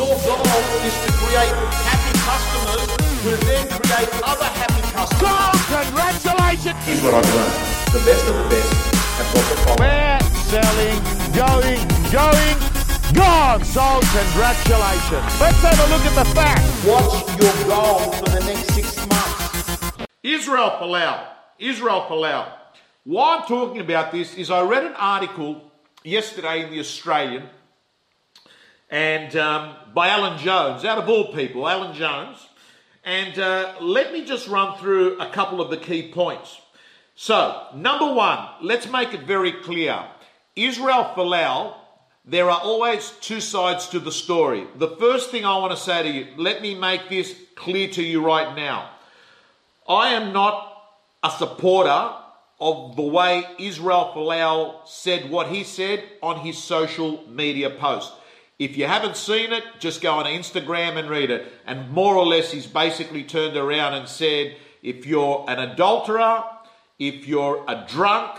Your goal is to create happy customers who then create other happy customers. Congratulations! Here's what I've learned. The best of the best have got the following. We're selling, going, going, gone. So Congratulations. Let's have a look at the facts. What's your goal for the next six months? Israel Folau. Israel Folau. Why I'm talking about this is I read an article yesterday in the Australian and um, by Alan Jones, out of all people, Alan Jones. And uh, let me just run through a couple of the key points. So, number one, let's make it very clear. Israel Folau, there are always two sides to the story. The first thing I want to say to you, let me make this clear to you right now. I am not a supporter of the way Israel Folau said what he said on his social media post. If you haven't seen it, just go on Instagram and read it. And more or less, he's basically turned around and said, if you're an adulterer, if you're a drunk,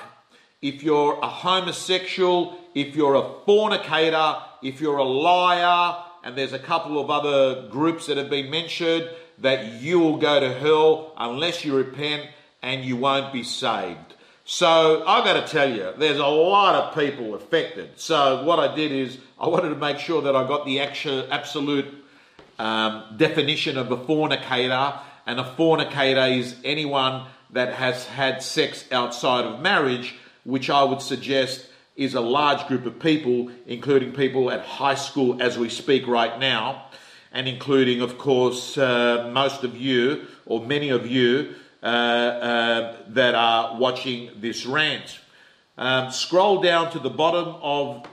if you're a homosexual, if you're a fornicator, if you're a liar, and there's a couple of other groups that have been mentioned, that you will go to hell unless you repent and you won't be saved. So I've got to tell you, there's a lot of people affected. So what I did is I wanted to make sure that I got the actual, absolute um, definition of a fornicator. And a fornicator is anyone that has had sex outside of marriage, which I would suggest is a large group of people, including people at high school as we speak right now, and including, of course, uh, most of you or many of you that are watching this rant. Um, scroll down to the bottom of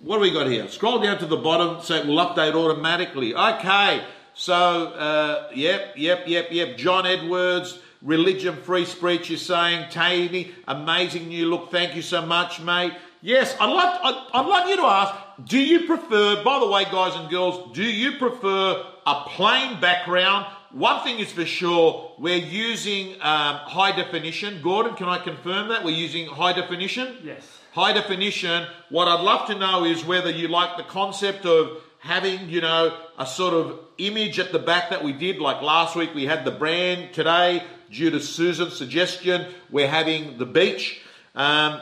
what do we got here? Scroll down to the bottom so it will update automatically. Okay, so uh, yep, yep, yep, yep. John Edwards, religion free speech is saying, Tavy, amazing new look. Thank you so much, mate. Yes, I'd like, I'd, I'd like you to ask, do you prefer, by the way, guys and girls, do you prefer a plain background? One thing is for sure, we're using um, high definition. Gordon, can I confirm that? We're using high definition? Yes. high definition. What I'd love to know is whether you like the concept of having, you know, a sort of image at the back that we did. Like last week, we had the brand. Today, due to Susan's suggestion, we're having the beach. Um,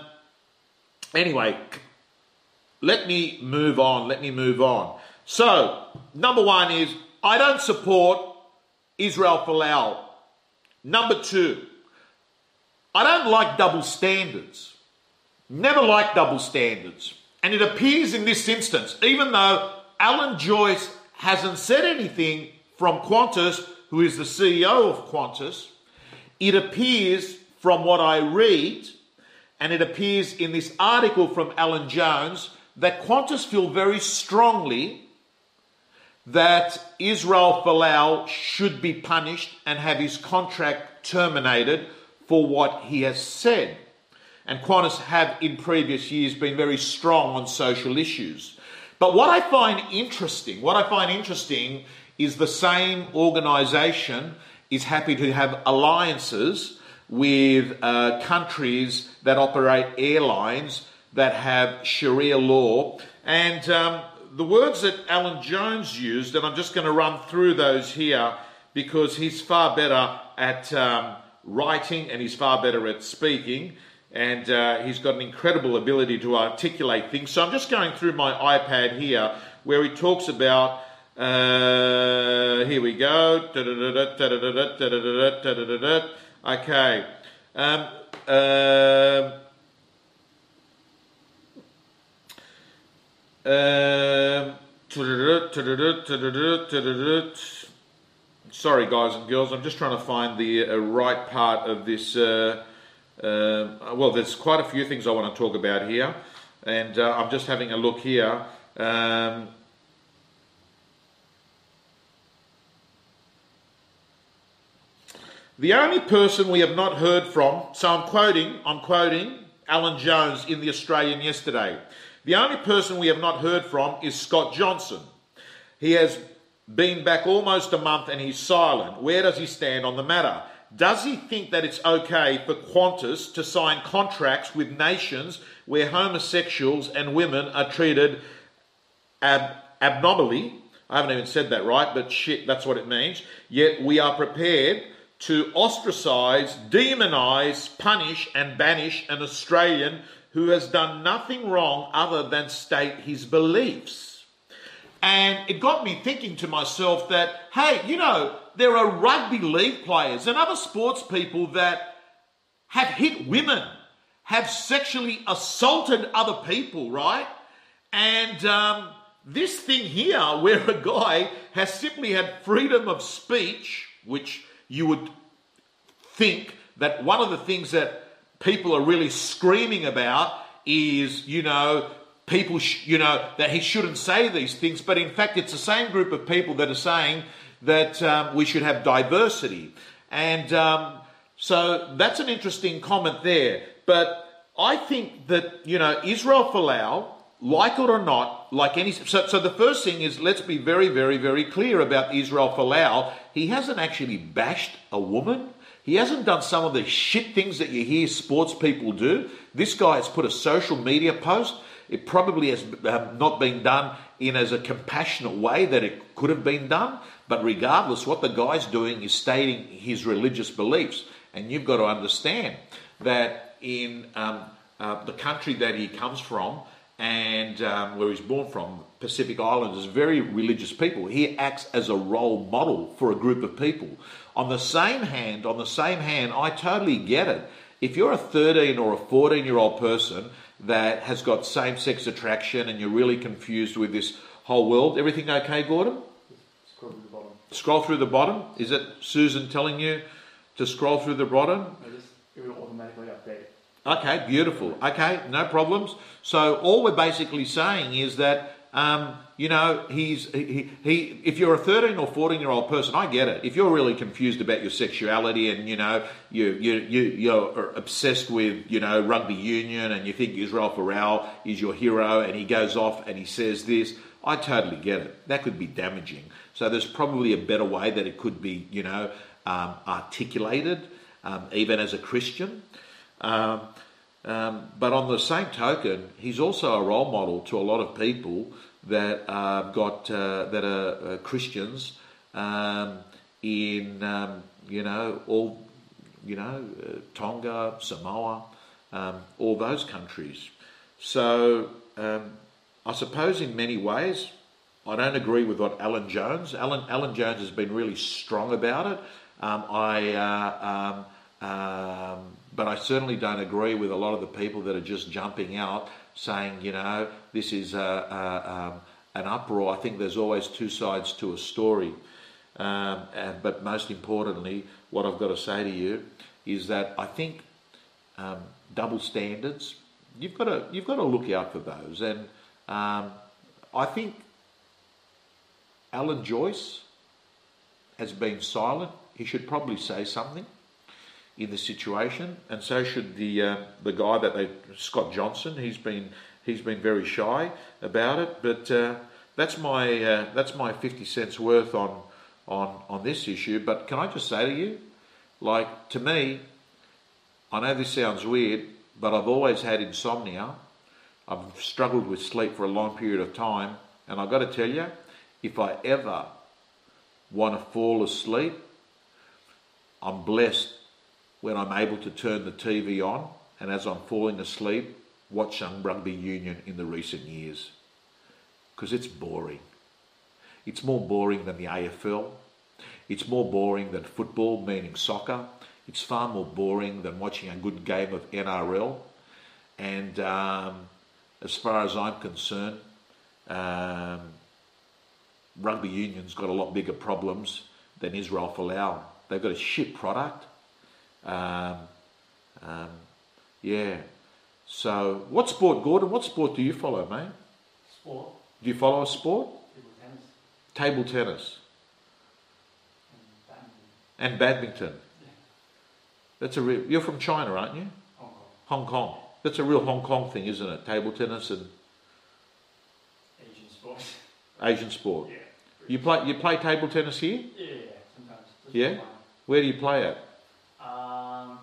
anyway, let me move on. Let me move on. So, number one is I don't support Israel Folau. Number two, I don't like double standards. Never like double standards. And it appears in this instance, even though Alan Joyce hasn't said anything from Qantas, who is the CEO of Qantas, it appears from what I read, and it appears in this article from Alan Jones, that Qantas feel very strongly that Israel Folau should be punished and have his contract terminated for what he has said. And Qantas have in previous years been very strong on social issues. But what I find interesting, what I find interesting is the same organisation is happy to have alliances with uh, countries that operate airlines that have Sharia law. And um, the words that Alan Jones used, and I'm just going to run through those here because he's far better at um, writing and he's far better at speaking. And uh, he's got an incredible ability to articulate things. So I'm just going through my iPad here where he talks about. Uh, here we go. Okay. Um, um, um, sorry, guys and girls, I'm just trying to find the uh, right part of this. Uh, uh, well, there's quite a few things I want to talk about here, and uh, I'm just having a look here. Um, the only person we have not heard from, so I'm quoting, I'm quoting Alan Jones in the Australian yesterday. The only person we have not heard from is Scott Johnson. He has been back almost a month and he's silent. Where does he stand on the matter? Does he think that it's okay for Qantas to sign contracts with nations where homosexuals and women are treated ab- abnormally. I haven't even said that right, but shit, that's what it means. Yet we are prepared to ostracize, demonize, punish, and banish an Australian who has done nothing wrong other than state his beliefs. And it got me thinking to myself that, hey, you know, there are rugby league players and other sports people that have hit women, have sexually assaulted other people, right? And um, this thing here, where a guy has simply had freedom of speech, which you would think that one of the things that people are really screaming about is, you know, people, sh- you know, that he shouldn't say these things. But in fact, it's the same group of people that are saying that um, we should have diversity. And um, so that's an interesting comment there. But I think that, you know, Israel Folau, like it or not, like any. So, so the first thing is let's be very, very, very clear about Israel Folau. He hasn't actually bashed a woman. He hasn't done some of the shit things that you hear sports people do. This guy has put a social media post. It probably has um, not been done in as a compassionate way that it could have been done. But regardless, what the guy's doing is stating his religious beliefs. And you've got to understand that in um, uh, the country that he comes from and um, where he's born from, Pacific Islanders, very religious people. He acts as a role model for a group of people. On the same hand, on the same hand, I totally get it. If you're a 13 or a 14 year old person that has got same sex attraction and you're really confused with this whole world, everything okay, Gordon? Scroll to the bottom. Scroll through the bottom. Is it Susan telling you to scroll through the bottom? No, just, it will automatically update. Okay, beautiful. Okay, no problems. So all we're basically saying is that um, you know he's he, he if you're a 13 or 14 year old person, I get it. If you're really confused about your sexuality and you know you you you you're obsessed with you know rugby union and you think Israel Folau is your hero and he goes off and he says this, I totally get it. That could be damaging. So there's probably a better way that it could be you know um, articulated, um, even as a Christian. Um, um, but on the same token, he's also a role model to a lot of people that uh, got uh, that are uh, Christians um, in um, you know all you know uh, Tonga, Samoa, um, all those countries. So um, I suppose in many ways, I don't agree with what Alan Jones. Alan Alan Jones has been really strong about it. Um, I. Uh, um, but I certainly don't agree with a lot of the people that are just jumping out saying, you know, this is a, a, um, an uproar. I think there's always two sides to a story. Um, and, but most importantly, what I've got to say to you is that I think um, double standards. You've got to you've got to look out for those, and um, I think Alan Joyce has been silent. He should probably say something in the situation, and so should the uh, the guy that they Scott Johnson. He's been he's been very shy about it, but uh, that's my uh, that's my fifty cents worth on on on this issue. But can I just say to you, like to me, I know this sounds weird, but I've always had insomnia. I've struggled with sleep for a long period of time, and I've got to tell you, if I ever want to fall asleep, I'm blessed when I'm able to turn the TV on and as I'm falling asleep, watch rugby union in the recent years. Because it's boring. It's more boring than the AFL. It's more boring than football, meaning soccer. It's far more boring than watching a good game of NRL. And um, as far as I'm concerned, um, rugby union's got a lot bigger problems than Israel Folau. They've got a shit product. Um, um, yeah. So, what sport, Gordon? What sport do you follow, mate? Sport. Do you follow a sport? Table tennis. Table tennis And badminton. and badminton. Yeah. That's a real. You're from China, aren't you? Hong Kong. Hong Kong. That's a real Hong Kong thing, isn't it? Table tennis and Asian sport. Asian sport. yeah. You play. You play table tennis here. Yeah, sometimes. Just Yeah? Where do you play it? Um,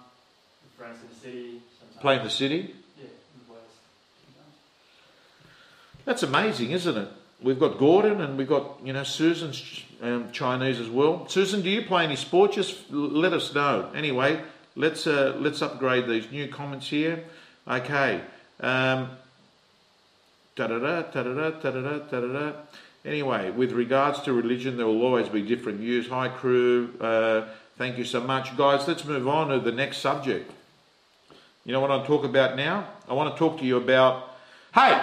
with friends in the city. Sometimes. Play in the city. Yeah, the That's amazing, isn't it? we've got Gordon and we've got you know Susan's um, Chinese as well. Susan, do you play any sport? Just let us know. Anyway, let's uh, let's upgrade these new comments here. Okay. Um, da-da-da, da-da-da, da-da-da, da-da-da. Anyway, with regards to religion, there will always be different views. Hi, crew. Uh, thank you so much. Guys, let's move on to the next subject. You know what I talk about now? I want to talk to you about. Hey!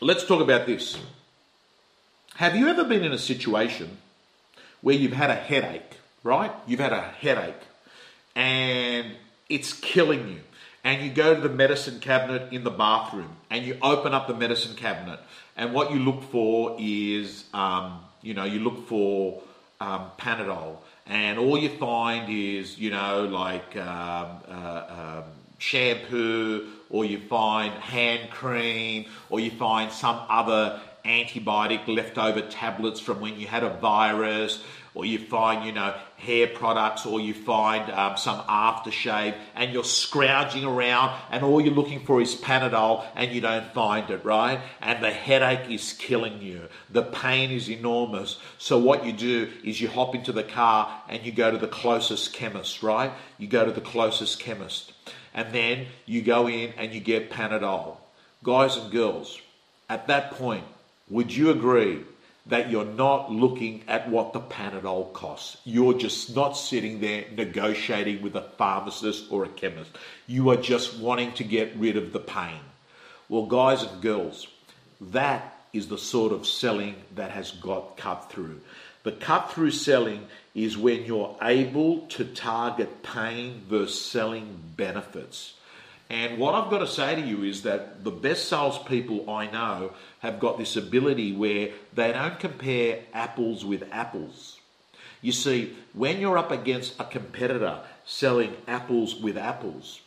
Let's talk about this. Have you ever been in a situation where you've had a headache, right? You've had a headache and it's killing you. And you go to the medicine cabinet in the bathroom and you open up the medicine cabinet. And what you look for is, um, you know, you look for um, Panadol. And all you find is, you know, like um, uh, um, shampoo, or you find hand cream, or you find some other antibiotic leftover tablets from when you had a virus, or you find, you know, hair products, or you find um, some aftershave, and you're scrounging around, and all you're looking for is Panadol, and you don't find it, right? And the headache is killing you. The pain is enormous. So what you do is you hop into the car and you go to the closest chemist, right? You go to the closest chemist, and then you go in and you get Panadol. Guys and girls, at that point, would you agree that you're not looking at what the Panadol costs? You're just not sitting there negotiating with a pharmacist or a chemist. You are just wanting to get rid of the pain. Well, guys and girls, that is the sort of selling that has got cut through. The cut through selling is when you're able to target pain versus selling benefits. And what I've got to say to you is that the best salespeople I know have got this ability where they don't compare apples with apples. You see, when you're up against a competitor selling apples with apples,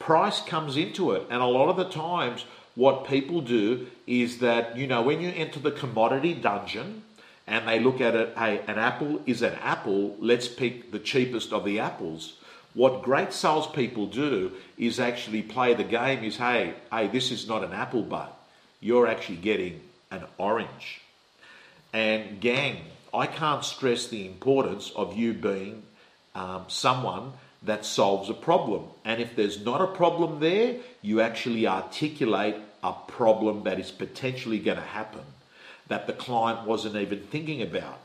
price comes into it. And a lot of the times, what people do is that, you know, when you enter the commodity dungeon and they look at it, hey, an apple is an apple, let's pick the cheapest of the apples. What great salespeople do is actually play the game is, hey, hey, this is not an apple, but you're actually getting an orange. And gang, I can't stress the importance of you being um, someone that solves a problem. And if there's not a problem there, you actually articulate a problem that is potentially going to happen that the client wasn't even thinking about.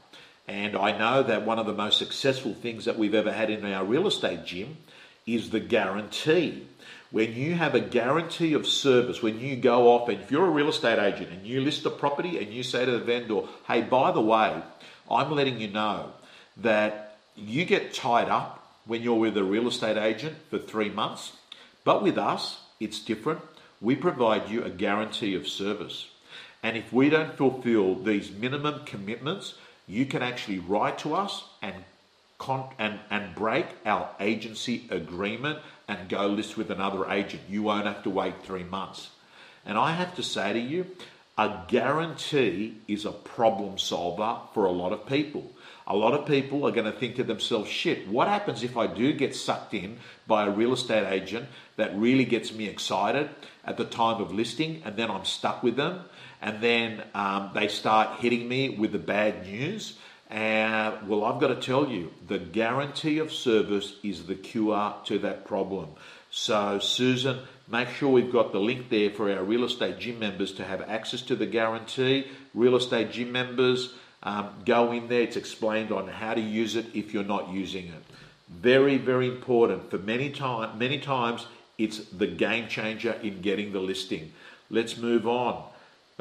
And I know that one of the most successful things that we've ever had in our real estate gym is the guarantee. When you have a guarantee of service, when you go off and if you're a real estate agent and you list a property and you say to the vendor, hey, by the way, I'm letting you know that you get tied up when you're with a real estate agent for three months, but with us, it's different. We provide you a guarantee of service. And if we don't fulfill these minimum commitments, you can actually write to us and and, and break our agency agreement and go list with another agent. You won't have to wait three months. And I have to say to you, a guarantee is a problem solver for a lot of people. A lot of people are going to think to themselves, shit, what happens if I do get sucked in by a real estate agent that really gets me excited at the time of listing and then I'm stuck with them and then um, they start hitting me with the bad news? And well, I've got to tell you, the guarantee of service is the cure to that problem. So, Susan, make sure we've got the link there for our real estate gym members to have access to the guarantee. Real estate gym members, um, go in there. It's explained on how to use it if you're not using it. Very, very important. For many time, many times, it's the game changer in getting the listing. Let's move on.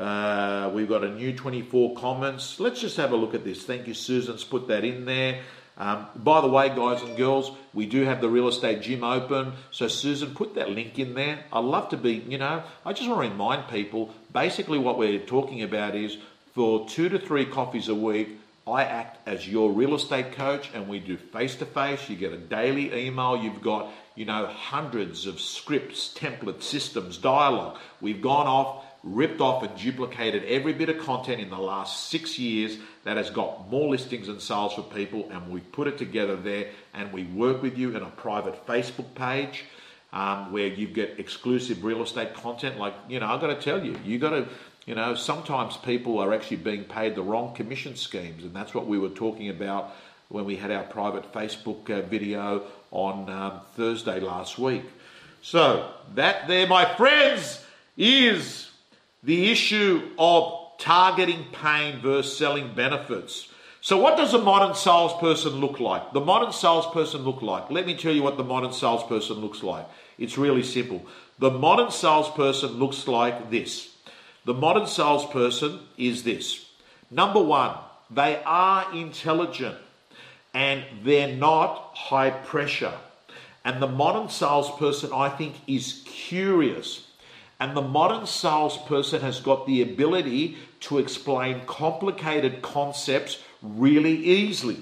Uh, we've got a new 24 comments. Let's just have a look at this. Thank you, Susan's put that in there. Um, by the way, guys and girls, we do have the real estate gym open. So, Susan, put that link in there. I'd love to be, you know, I just want to remind people basically what we're talking about is for two to three coffees a week, I act as your real estate coach and we do face to face. You get a daily email. You've got, you know, hundreds of scripts, templates, systems, dialogue. We've gone off ripped off and duplicated every bit of content in the last six years that has got more listings and sales for people, and we put it together there and we work with you in a private Facebook page. Um, where you get exclusive real estate content, like you know, I've got to tell you, you got to you know, sometimes people are actually being paid the wrong commission schemes, and that's what we were talking about when we had our private Facebook uh, video on um, Thursday last week. So, that there, my friends, is the issue of targeting pain versus selling benefits. So, what does a modern salesperson look like? The modern salesperson look like? Let me tell you what the modern salesperson looks like. It's really simple. The modern salesperson looks like this. The modern salesperson is this. Number one, they are intelligent and they're not high pressure. And the modern salesperson, I think, is curious. And the modern salesperson has got the ability to explain complicated concepts really easily.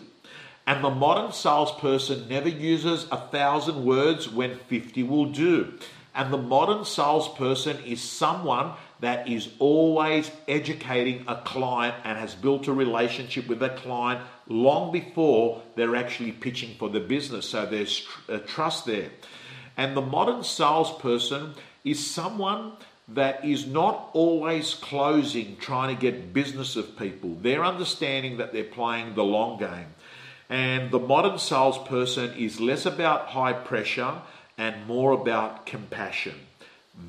And the modern salesperson never uses a thousand words when 50 will do. And the modern salesperson is someone that is always educating a client and has built a relationship with a client long before they're actually pitching for the business. So there's tr- uh, trust there. And the modern salesperson is someone that is not always closing, trying to get business of people. They're understanding that they're playing the long game. And the modern salesperson is less about high pressure and more about compassion.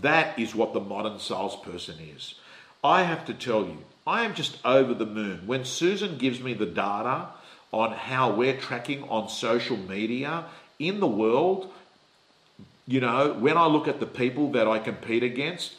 That is what the modern salesperson is. I have to tell you, I am just over the moon. When Susan gives me the data on how we're tracking on social media in the world, you know, when I look at the people that I compete against,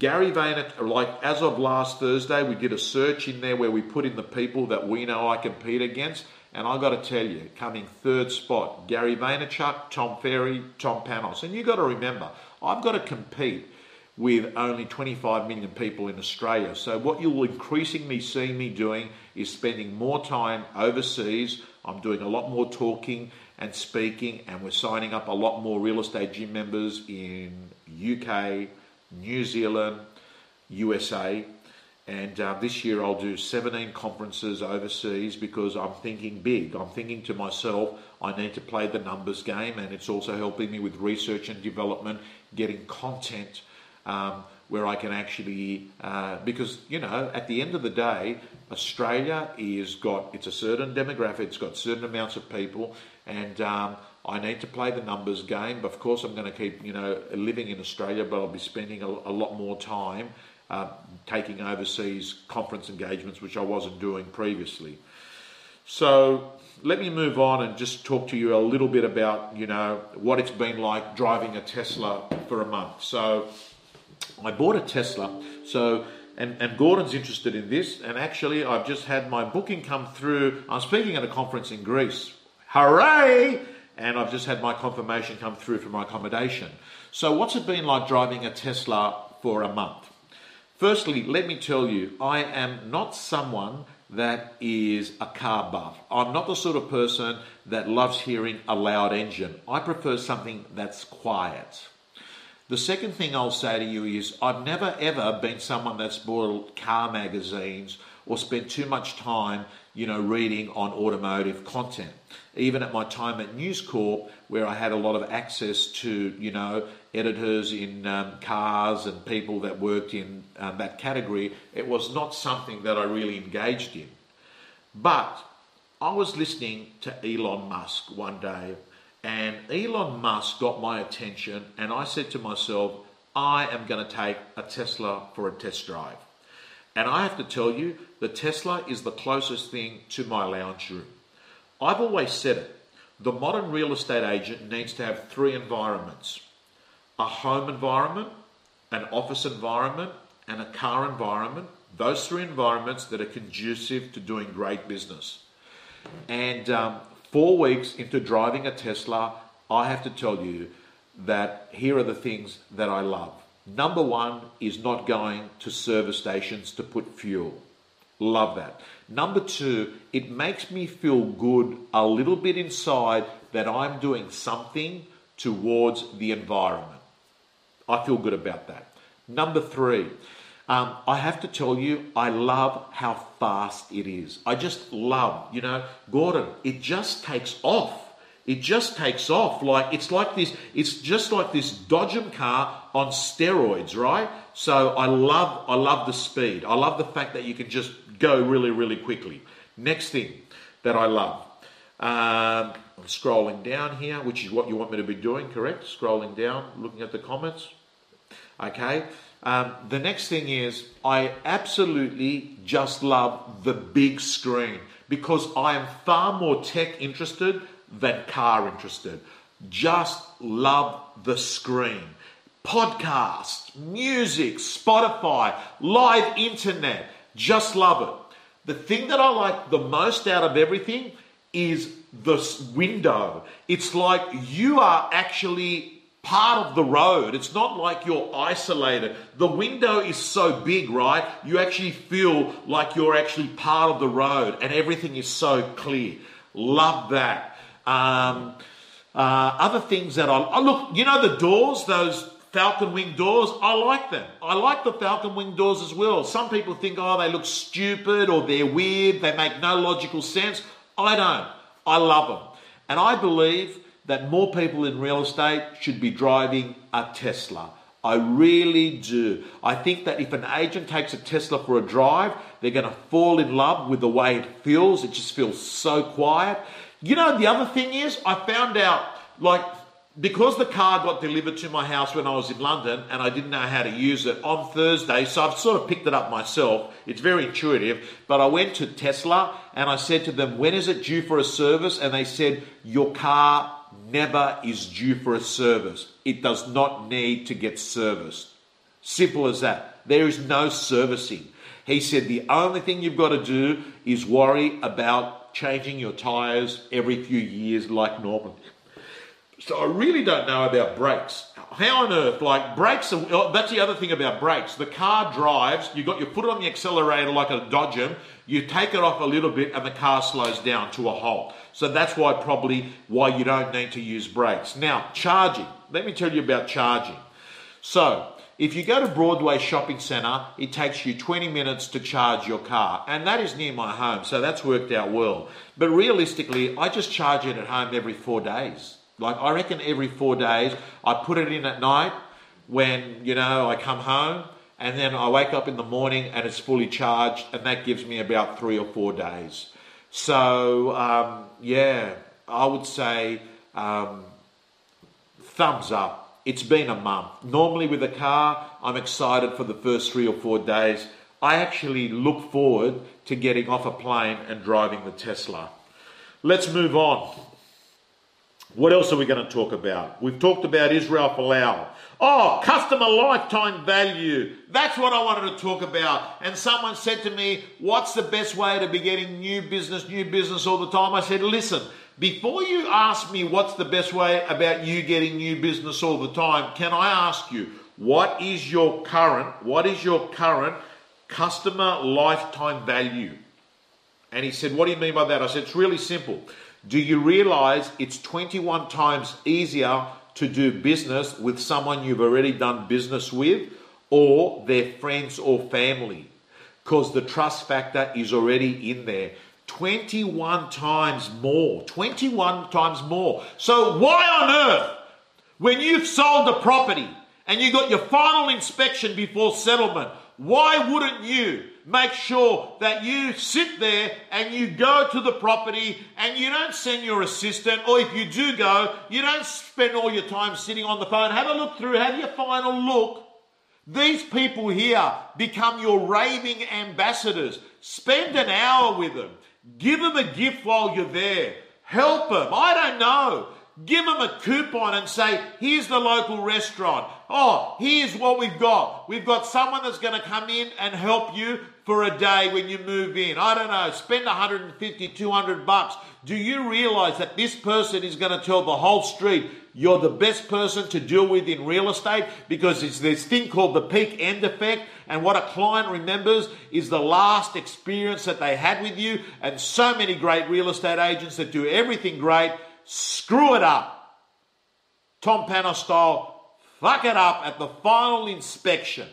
Gary Vaynerchuk, like as of last Thursday, we did a search in there where we put in the people that we know I compete against. And I've got to tell you, coming third spot, Gary Vaynerchuk, Tom Ferry, Tom Panos. And you've got to remember, I've got to compete with only 25 million people in Australia. So what you'll increasingly see me doing is spending more time overseas. I'm doing a lot more talking and speaking, and we're signing up a lot more real estate gym members in UK, New Zealand, USA, and uh, this year I'll do 17 conferences overseas because I'm thinking big. I'm thinking to myself, I need to play the numbers game, and it's also helping me with research and development, getting content um, where I can actually, uh, because you know, at the end of the day, Australia is got it's a certain demographic, it's got certain amounts of people, and um, I need to play the numbers game. But of course, I'm going to keep you know living in Australia, but I'll be spending a, a lot more time uh, taking overseas conference engagements, which I wasn't doing previously. So let me move on and just talk to you a little bit about, you know, what it's been like driving a Tesla for a month. So I bought a Tesla. So and, and Gordon's interested in this. And actually, I've just had my booking come through. I'm speaking at a conference in Greece. Hooray! And I've just had my confirmation come through for my accommodation. So, what's it been like driving a Tesla for a month? Firstly, let me tell you, I am not someone that is a car buff. I'm not the sort of person that loves hearing a loud engine. I prefer something that's quiet. The second thing I'll say to you is I've never ever been someone that's bought car magazines or spent too much time, you know, reading on automotive content. Even at my time at News Corp, where I had a lot of access to, you know, editors in um, cars and people that worked in um, that category, it was not something that I really engaged in. But I was listening to Elon Musk one day, and Elon Musk got my attention, and I said to myself, I am going to take a Tesla for a test drive. And I have to tell you, the Tesla is the closest thing to my lounge room. I've always said it. The modern real estate agent needs to have three environments a home environment, an office environment, and a car environment. Those three environments that are conducive to doing great business. And um, four weeks into driving a Tesla, I have to tell you that here are the things that I love. Number one is not going to service stations to put fuel. Love that. Number two, it makes me feel good a little bit inside that I'm doing something towards the environment. I feel good about that. Number three, um, I have to tell you, I love how fast it is. I just love, you know, Gordon, it just takes off. It just takes off. Like it's like this, it's just like this Dodgem car on steroids, right? So I love I love the speed. I love the fact that you can just go really really quickly. Next thing that I love. Um, I'm scrolling down here, which is what you want me to be doing, correct? Scrolling down, looking at the comments. Okay. Um, the next thing is, I absolutely just love the big screen because I am far more tech interested than car interested. Just love the screen. Podcasts, music, Spotify, live internet. Just love it. The thing that I like the most out of everything is the window. It's like you are actually part of the road. It's not like you're isolated. The window is so big, right? You actually feel like you're actually part of the road and everything is so clear. Love that. Um, uh, other things that I oh, look, you know, the doors, those Falcon wing doors, I like them. I like the Falcon wing doors as well. Some people think, oh, they look stupid or they're weird, they make no logical sense. I don't. I love them. And I believe that more people in real estate should be driving a Tesla. I really do. I think that if an agent takes a Tesla for a drive, they're going to fall in love with the way it feels. It just feels so quiet. You know, the other thing is, I found out, like, because the car got delivered to my house when I was in London and I didn't know how to use it on Thursday, so I've sort of picked it up myself. It's very intuitive. But I went to Tesla and I said to them, When is it due for a service? And they said, Your car never is due for a service. It does not need to get serviced. Simple as that. There is no servicing. He said the only thing you've got to do is worry about changing your tyres every few years like normal. So I really don't know about brakes. How on earth, like brakes, are, oh, that's the other thing about brakes. The car drives, you got your foot on the accelerator like a Dodgem, you take it off a little bit and the car slows down to a halt. So that's why probably why you don't need to use brakes. Now, charging. Let me tell you about charging. So, if you go to Broadway Shopping Centre, it takes you 20 minutes to charge your car, and that is near my home, so that's worked out well. But realistically, I just charge it at home every four days. Like, I reckon every four days, I put it in at night when, you know, I come home, and then I wake up in the morning and it's fully charged, and that gives me about three or four days. So, um, yeah, I would say um, thumbs up. It's been a month. Normally, with a car, I'm excited for the first three or four days. I actually look forward to getting off a plane and driving the Tesla. Let's move on. What else are we going to talk about? We've talked about Israel Folau. Oh, customer lifetime value. That's what I wanted to talk about. And someone said to me, What's the best way to be getting new business, new business all the time? I said, Listen, before you ask me what's the best way about you getting new business all the time, can I ask you, what is your current, what is your current customer lifetime value? And he said, What do you mean by that? I said, It's really simple. Do you realize it's 21 times easier to do business with someone you've already done business with or their friends or family because the trust factor is already in there. 21 times more. 21 times more. So, why on earth, when you've sold a property and you got your final inspection before settlement, why wouldn't you make sure that you sit there and you go to the property and you don't send your assistant, or if you do go, you don't spend all your time sitting on the phone. Have a look through, have your final look. These people here become your raving ambassadors. Spend an hour with them. Give them a gift while you're there. Help them. I don't know. Give them a coupon and say, here's the local restaurant. Oh, here's what we've got. We've got someone that's going to come in and help you for a day when you move in. I don't know, spend 150, 200 bucks. Do you realize that this person is going to tell the whole street you're the best person to deal with in real estate because it's this thing called the peak end effect. And what a client remembers is the last experience that they had with you. And so many great real estate agents that do everything great screw it up. Tom Panos style, fuck it up at the final inspection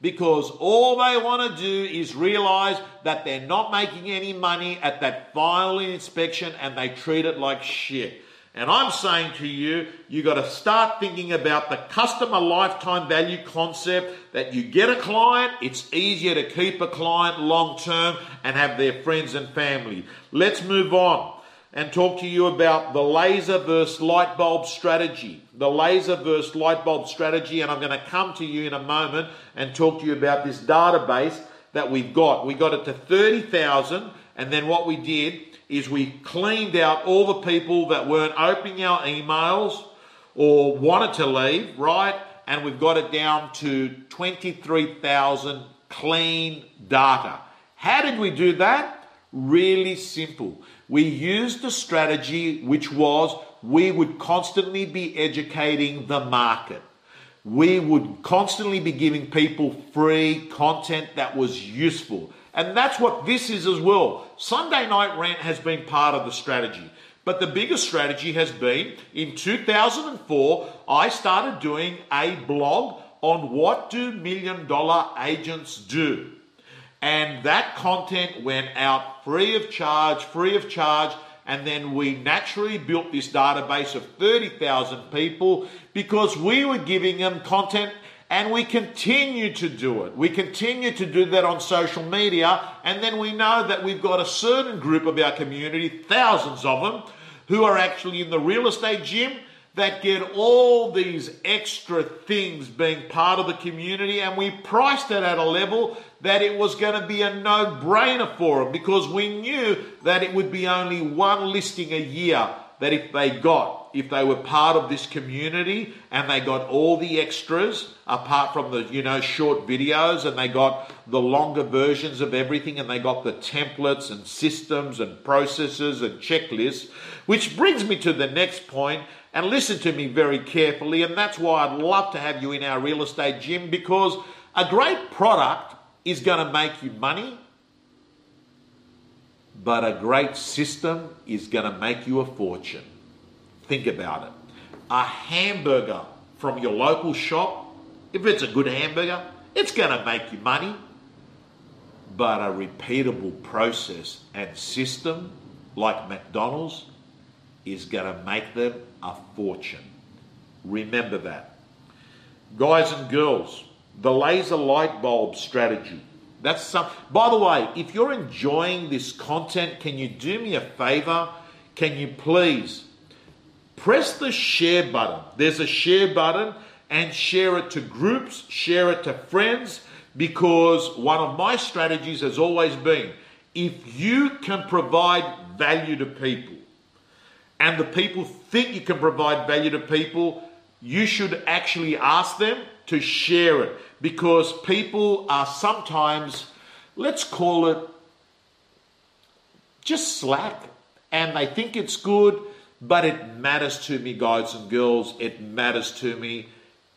because all they want to do is realize that they're not making any money at that final inspection and they treat it like shit. And I'm saying to you, you got to start thinking about the customer lifetime value concept that you get a client, it's easier to keep a client long term and have their friends and family. Let's move on and talk to you about the laser versus light bulb strategy. The laser versus light bulb strategy, and I'm going to come to you in a moment and talk to you about this database that we've got. We got it to 30,000, and then what we did is we cleaned out all the people that weren't opening our emails or wanted to leave, right? And we've got it down to 23,000 clean data. How did we do that? Really simple. We used a strategy which was we would constantly be educating the market. We would constantly be giving people free content that was useful. And that's what this is as well. Sunday Night Rant has been part of the strategy. But the biggest strategy has been in 2004, I started doing a blog on what do million dollar agents do. And that content went out free of charge, free of charge. And then we naturally built this database of 30,000 people because we were giving them content and we continue to do it. We continue to do that on social media. And then we know that we've got a certain group of our community, thousands of them, who are actually in the real estate gym that get all these extra things being part of the community. And we priced it at a level that it was going to be a no brainer for them because we knew that it would be only one listing a year that if they got, if they were part of this community and they got all the extras apart from the, you know, short videos and they got the longer versions of everything and they got the templates and systems and processes and checklists, which brings me to the next point. point and listen to me very carefully. And that's why I'd love to have you in our real estate gym because a great product is going to make you money but a great system is going to make you a fortune. Think about it. A hamburger from your local shop, if it's a good hamburger, it's going to make you money. But a repeatable process and system like McDonald's is going to make them a fortune. Remember that. Guys and girls, the laser light bulb strategy that's some. By the way, if you're enjoying this content, can you do me a favor? Can you please press the share button? There's a share button and share it to groups, share it to friends, because one of my strategies has always been if you can provide value to people and the people think you can provide value to people, you should actually ask them to share it because people are sometimes, let's call it, just slack and they think it's good, but it matters to me, guys and girls. It matters to me.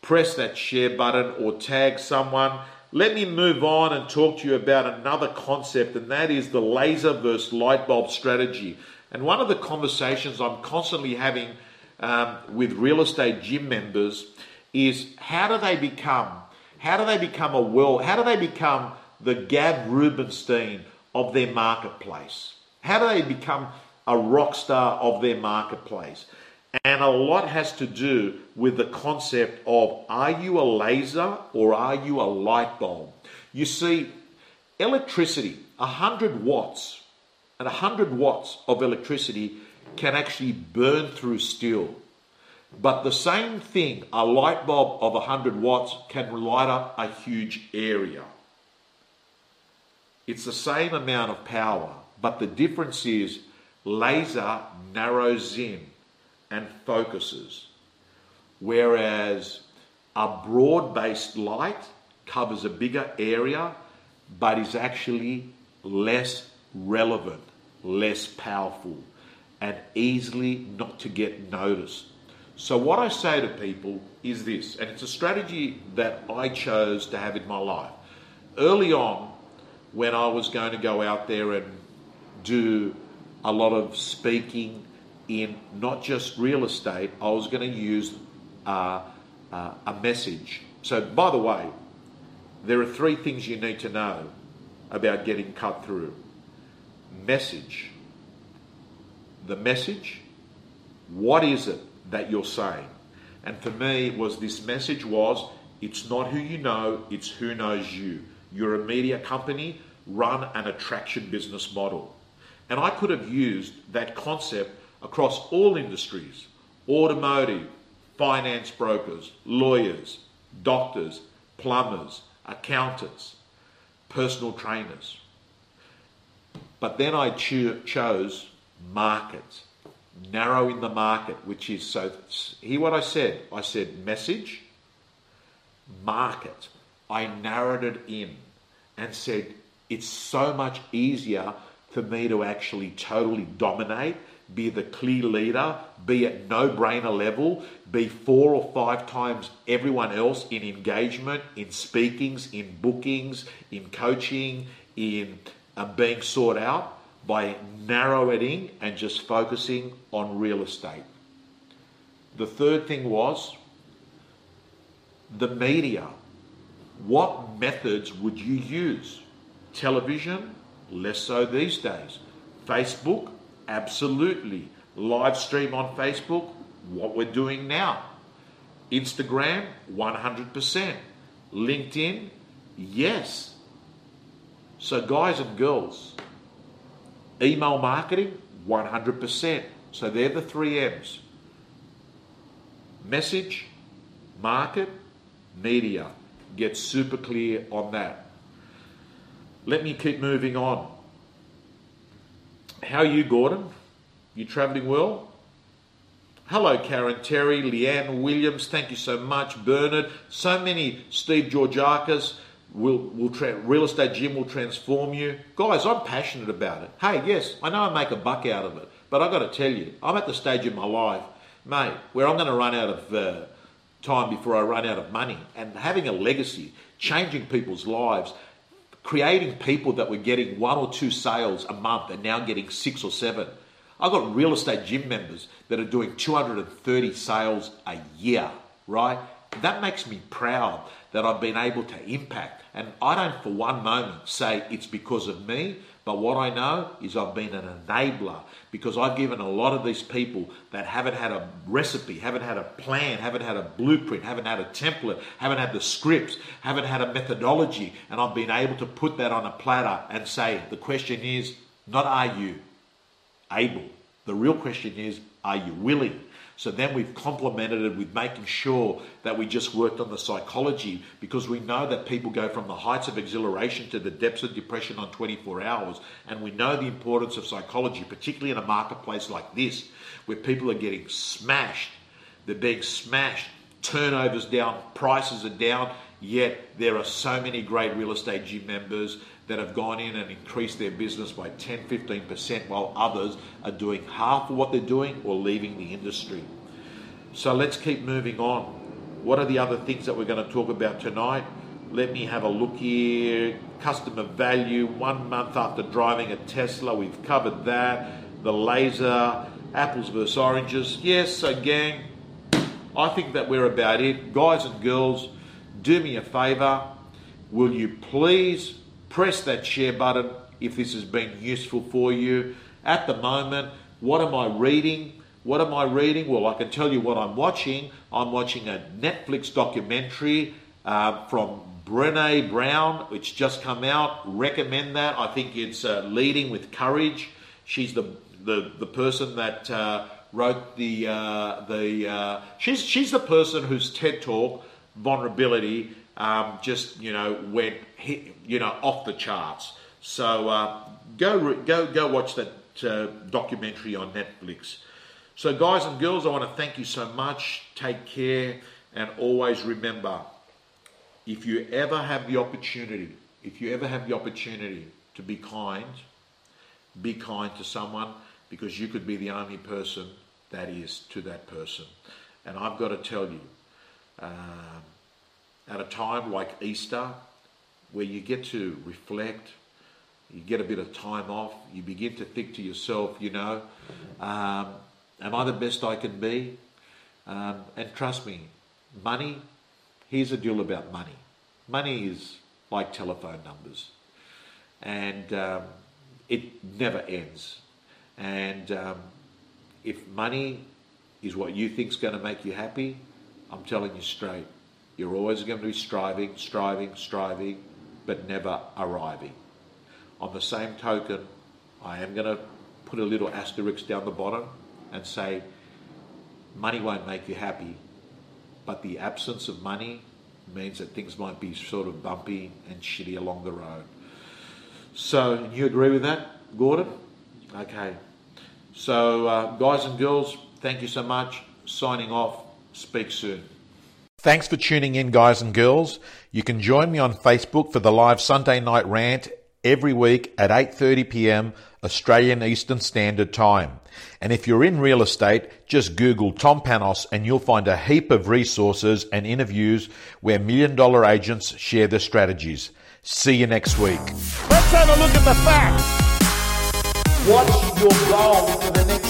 Press that share button or tag someone. Let me move on and talk to you about another concept, and that is the laser versus light bulb strategy. And one of the conversations I'm constantly having um, with real estate gym members is how do they become how do they become a world? How do they become the Gav Rubinstein of their marketplace? How do they become a rock star of their marketplace? And a lot has to do with the concept of are you a laser or are you a light bulb? You see, electricity, 100 watts, and 100 watts of electricity can actually burn through steel. But the same thing, a light bulb of 100 watts can light up a huge area. It's the same amount of power, but the difference is laser narrows in and focuses, whereas a broad based light covers a bigger area but is actually less relevant, less powerful, and easily not to get noticed. So, what I say to people is this, and it's a strategy that I chose to have in my life. Early on, when I was going to go out there and do a lot of speaking in not just real estate, I was going to use uh, uh, a message. So, by the way, there are three things you need to know about getting cut through message, the message, What is it that you're saying? And for me, was this message was it's not who you know, it's who knows you. You're a media company, run an attraction business model. And I could have used that concept across all industries automotive, finance brokers, lawyers, doctors, plumbers, accountants, personal trainers. But then I cho- chose markets, narrowing the market, which is so. Hear what I said. I said message, market. I narrowed it in and said it's so much easier for me to actually totally dominate, be the clear leader, be at no brainer level, be four or five times everyone else in engagement, in speakings, in bookings, in coaching, in being sought out by narrowing and just focusing on real estate. The third thing was the media. What methods would you use? Television, less so these days. Facebook, absolutely. Live stream on Facebook, what we're doing now. Instagram, 100%. LinkedIn, yes. So, guys and girls, email marketing, 100%. So, they're the three M's message, market, media. Get super clear on that. Let me keep moving on. How are you, Gordon? You travelling well? Hello, Karen Terry, Leanne Williams. Thank you so much, Bernard. So many Steve Georgiakis. Will, will tra- real estate gym will transform you, guys. I'm passionate about it. Hey, yes, I know I make a buck out of it, but I got to tell you, I'm at the stage in my life, mate, where I'm going to run out of uh, time before I run out of money. And having a legacy, changing people's lives, creating people that were getting one or two sales a month and now getting six or seven. I've got real estate gym members that are doing 230 sales a year, right? That makes me proud that I've been able to impact. And I don't for one moment say it's because of me, but what I know is I've been an enabler because I've given a lot of these people that haven't had a recipe, haven't had a plan, haven't had a blueprint, haven't had a template, haven't had the scripts, haven't had a methodology, and I've been able to put that on a platter and say, the question is not are you able? The real question is, are you willing? So then we've complemented it with making sure that we just worked on the psychology because we know that people go from the heights of exhilaration to the depths of depression on 24 hours. And we know the importance of psychology, particularly in a marketplace like this, where people are getting smashed. They're being smashed, turnovers down, prices are down, yet there are so many great real estate gym members that have gone in and increased their business by 10 15% while others are doing half of what they're doing or leaving the industry. So let's keep moving on. What are the other things that we're going to talk about tonight? Let me have a look here. Customer value, one month after driving a Tesla, we've covered that. The laser, apples versus oranges. Yes, so gang, I think that we're about it. Guys and girls, do me a favor. Will you please press that share button if this has been useful for you. At the moment, what am I reading? What am I reading? Well, I can tell you what I'm watching. I'm watching a Netflix documentary uh, from Brene Brown, which just come out. Recommend that. I think it's uh, Leading with Courage. She's the the, the person that uh, wrote the uh, the. Uh, she's she's the person whose TED talk vulnerability um, just you know went you know off the charts. So uh, go go go watch that uh, documentary on Netflix. So guys and girls, I want to thank you so much. Take care, and always remember, if you ever have the opportunity, if you ever have the opportunity to be kind, be kind to someone because you could be the only person that is to that person. And I've got to tell you. Um, at a time like Easter, where you get to reflect, you get a bit of time off, you begin to think to yourself, you know, um, am I the best I can be? Um, and trust me, money, here's a deal about money. Money is like telephone numbers, and um, it never ends. And um, if money is what you think's going to make you happy, I'm telling you straight, you're always going to be striving, striving, striving, but never arriving. On the same token, I am going to put a little asterisk down the bottom and say, money won't make you happy, but the absence of money means that things might be sort of bumpy and shitty along the road. So, you agree with that, Gordon? Okay. So, uh, guys and girls, thank you so much. Signing off. Speak soon. Thanks for tuning in, guys and girls. You can join me on Facebook for the live Sunday night rant every week at 8:30 p.m. Australian Eastern Standard Time. And if you're in real estate, just Google Tom Panos and you'll find a heap of resources and interviews where million dollar agents share their strategies. See you next week. Let's have a look at the facts. What's your goal for the next